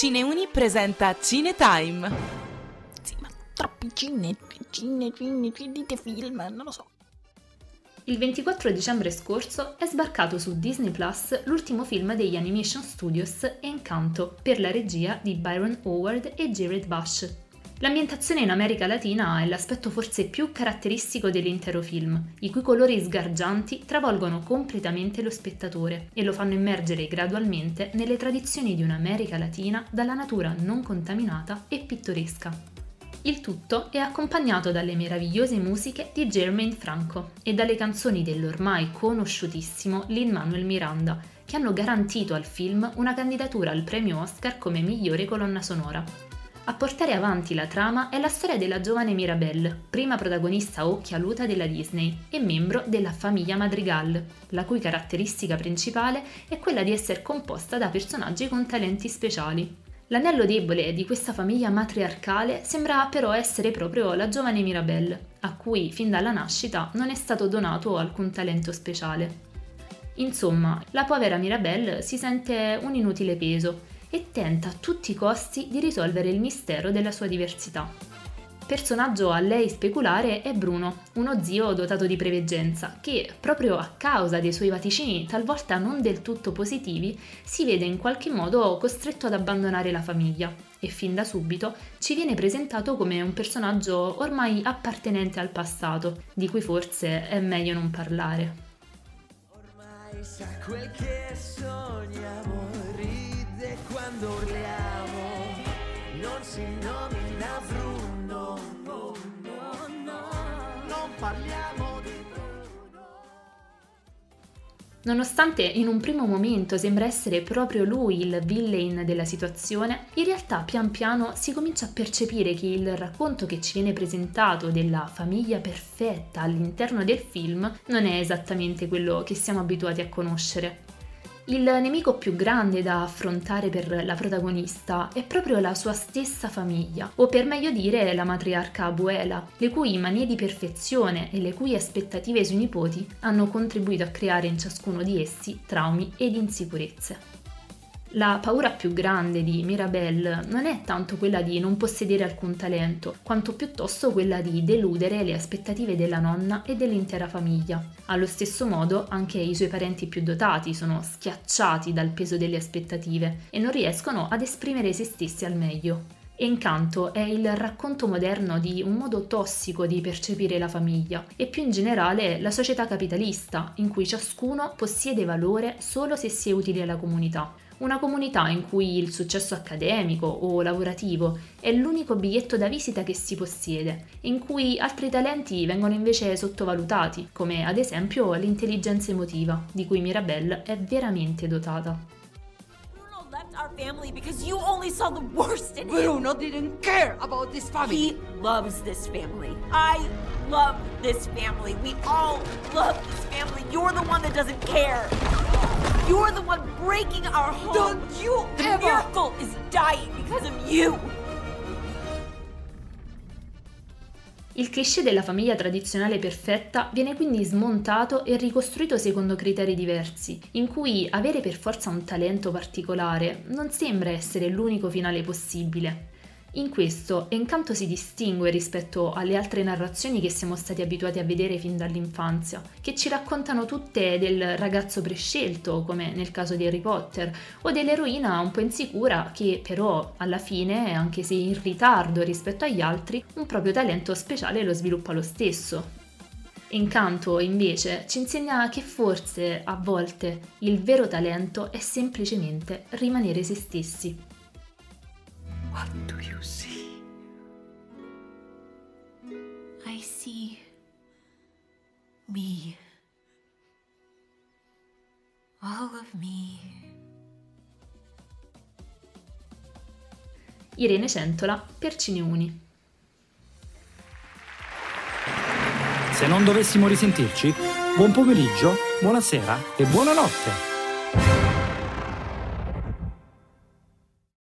Cineuni presenta Cinetime. Sì, ma troppi cine, cine, cine, dite film, non lo so. Il 24 dicembre scorso è sbarcato su Disney Plus l'ultimo film degli Animation Studios Encanto per la regia di Byron Howard e Jared Bush. L'ambientazione in America Latina è l'aspetto forse più caratteristico dell'intero film, i cui colori sgargianti travolgono completamente lo spettatore e lo fanno immergere gradualmente nelle tradizioni di un'America Latina dalla natura non contaminata e pittoresca. Il tutto è accompagnato dalle meravigliose musiche di Jermaine Franco e dalle canzoni dell'ormai conosciutissimo Lin-Manuel Miranda, che hanno garantito al film una candidatura al premio Oscar come migliore colonna sonora. A portare avanti la trama è la storia della giovane Mirabelle, prima protagonista occhialuta della Disney e membro della famiglia Madrigal, la cui caratteristica principale è quella di essere composta da personaggi con talenti speciali. L'anello debole di questa famiglia matriarcale sembra però essere proprio la giovane Mirabelle, a cui fin dalla nascita non è stato donato alcun talento speciale. Insomma, la povera Mirabelle si sente un inutile peso e tenta a tutti i costi di risolvere il mistero della sua diversità. Personaggio a lei speculare è Bruno, uno zio dotato di preveggenza, che, proprio a causa dei suoi vaticini talvolta non del tutto positivi, si vede in qualche modo costretto ad abbandonare la famiglia e fin da subito ci viene presentato come un personaggio ormai appartenente al passato, di cui forse è meglio non parlare. Ormai sa quel che sogniamo quando urliamo non si nomina Bruno, parliamo di. Nonostante in un primo momento sembra essere proprio lui il villain della situazione, in realtà pian piano si comincia a percepire che il racconto che ci viene presentato della famiglia perfetta all'interno del film non è esattamente quello che siamo abituati a conoscere. Il nemico più grande da affrontare per la protagonista è proprio la sua stessa famiglia, o per meglio dire la matriarca Abuela, le cui manie di perfezione e le cui aspettative sui nipoti hanno contribuito a creare in ciascuno di essi traumi ed insicurezze. La paura più grande di Mirabelle non è tanto quella di non possedere alcun talento, quanto piuttosto quella di deludere le aspettative della nonna e dell'intera famiglia. Allo stesso modo anche i suoi parenti più dotati sono schiacciati dal peso delle aspettative e non riescono ad esprimere se stessi al meglio. Encanto è il racconto moderno di un modo tossico di percepire la famiglia e più in generale la società capitalista, in cui ciascuno possiede valore solo se si è utile alla comunità una comunità in cui il successo accademico o lavorativo è l'unico biglietto da visita che si possiede, in cui altri talenti vengono invece sottovalutati, come ad esempio l'intelligenza emotiva, di cui Mirabelle è veramente dotata. our family because you only saw the worst in him. Bruno didn't care about this family. He loves this family. I love this family. We all love this family. You're the one that doesn't care. You're the one breaking our home. Don't you the ever. miracle is dying because of you. Il cliché della famiglia tradizionale perfetta viene quindi smontato e ricostruito secondo criteri diversi, in cui avere per forza un talento particolare non sembra essere l'unico finale possibile. In questo Encanto si distingue rispetto alle altre narrazioni che siamo stati abituati a vedere fin dall'infanzia, che ci raccontano tutte del ragazzo prescelto, come nel caso di Harry Potter, o dell'eroina un po' insicura che però alla fine, anche se in ritardo rispetto agli altri, un proprio talento speciale lo sviluppa lo stesso. Encanto invece ci insegna che forse a volte il vero talento è semplicemente rimanere se stessi. What do you see? I see me. All of me. Irene Centola per Cineuni. Se non dovessimo risentirci, buon pomeriggio, buonasera e buonanotte.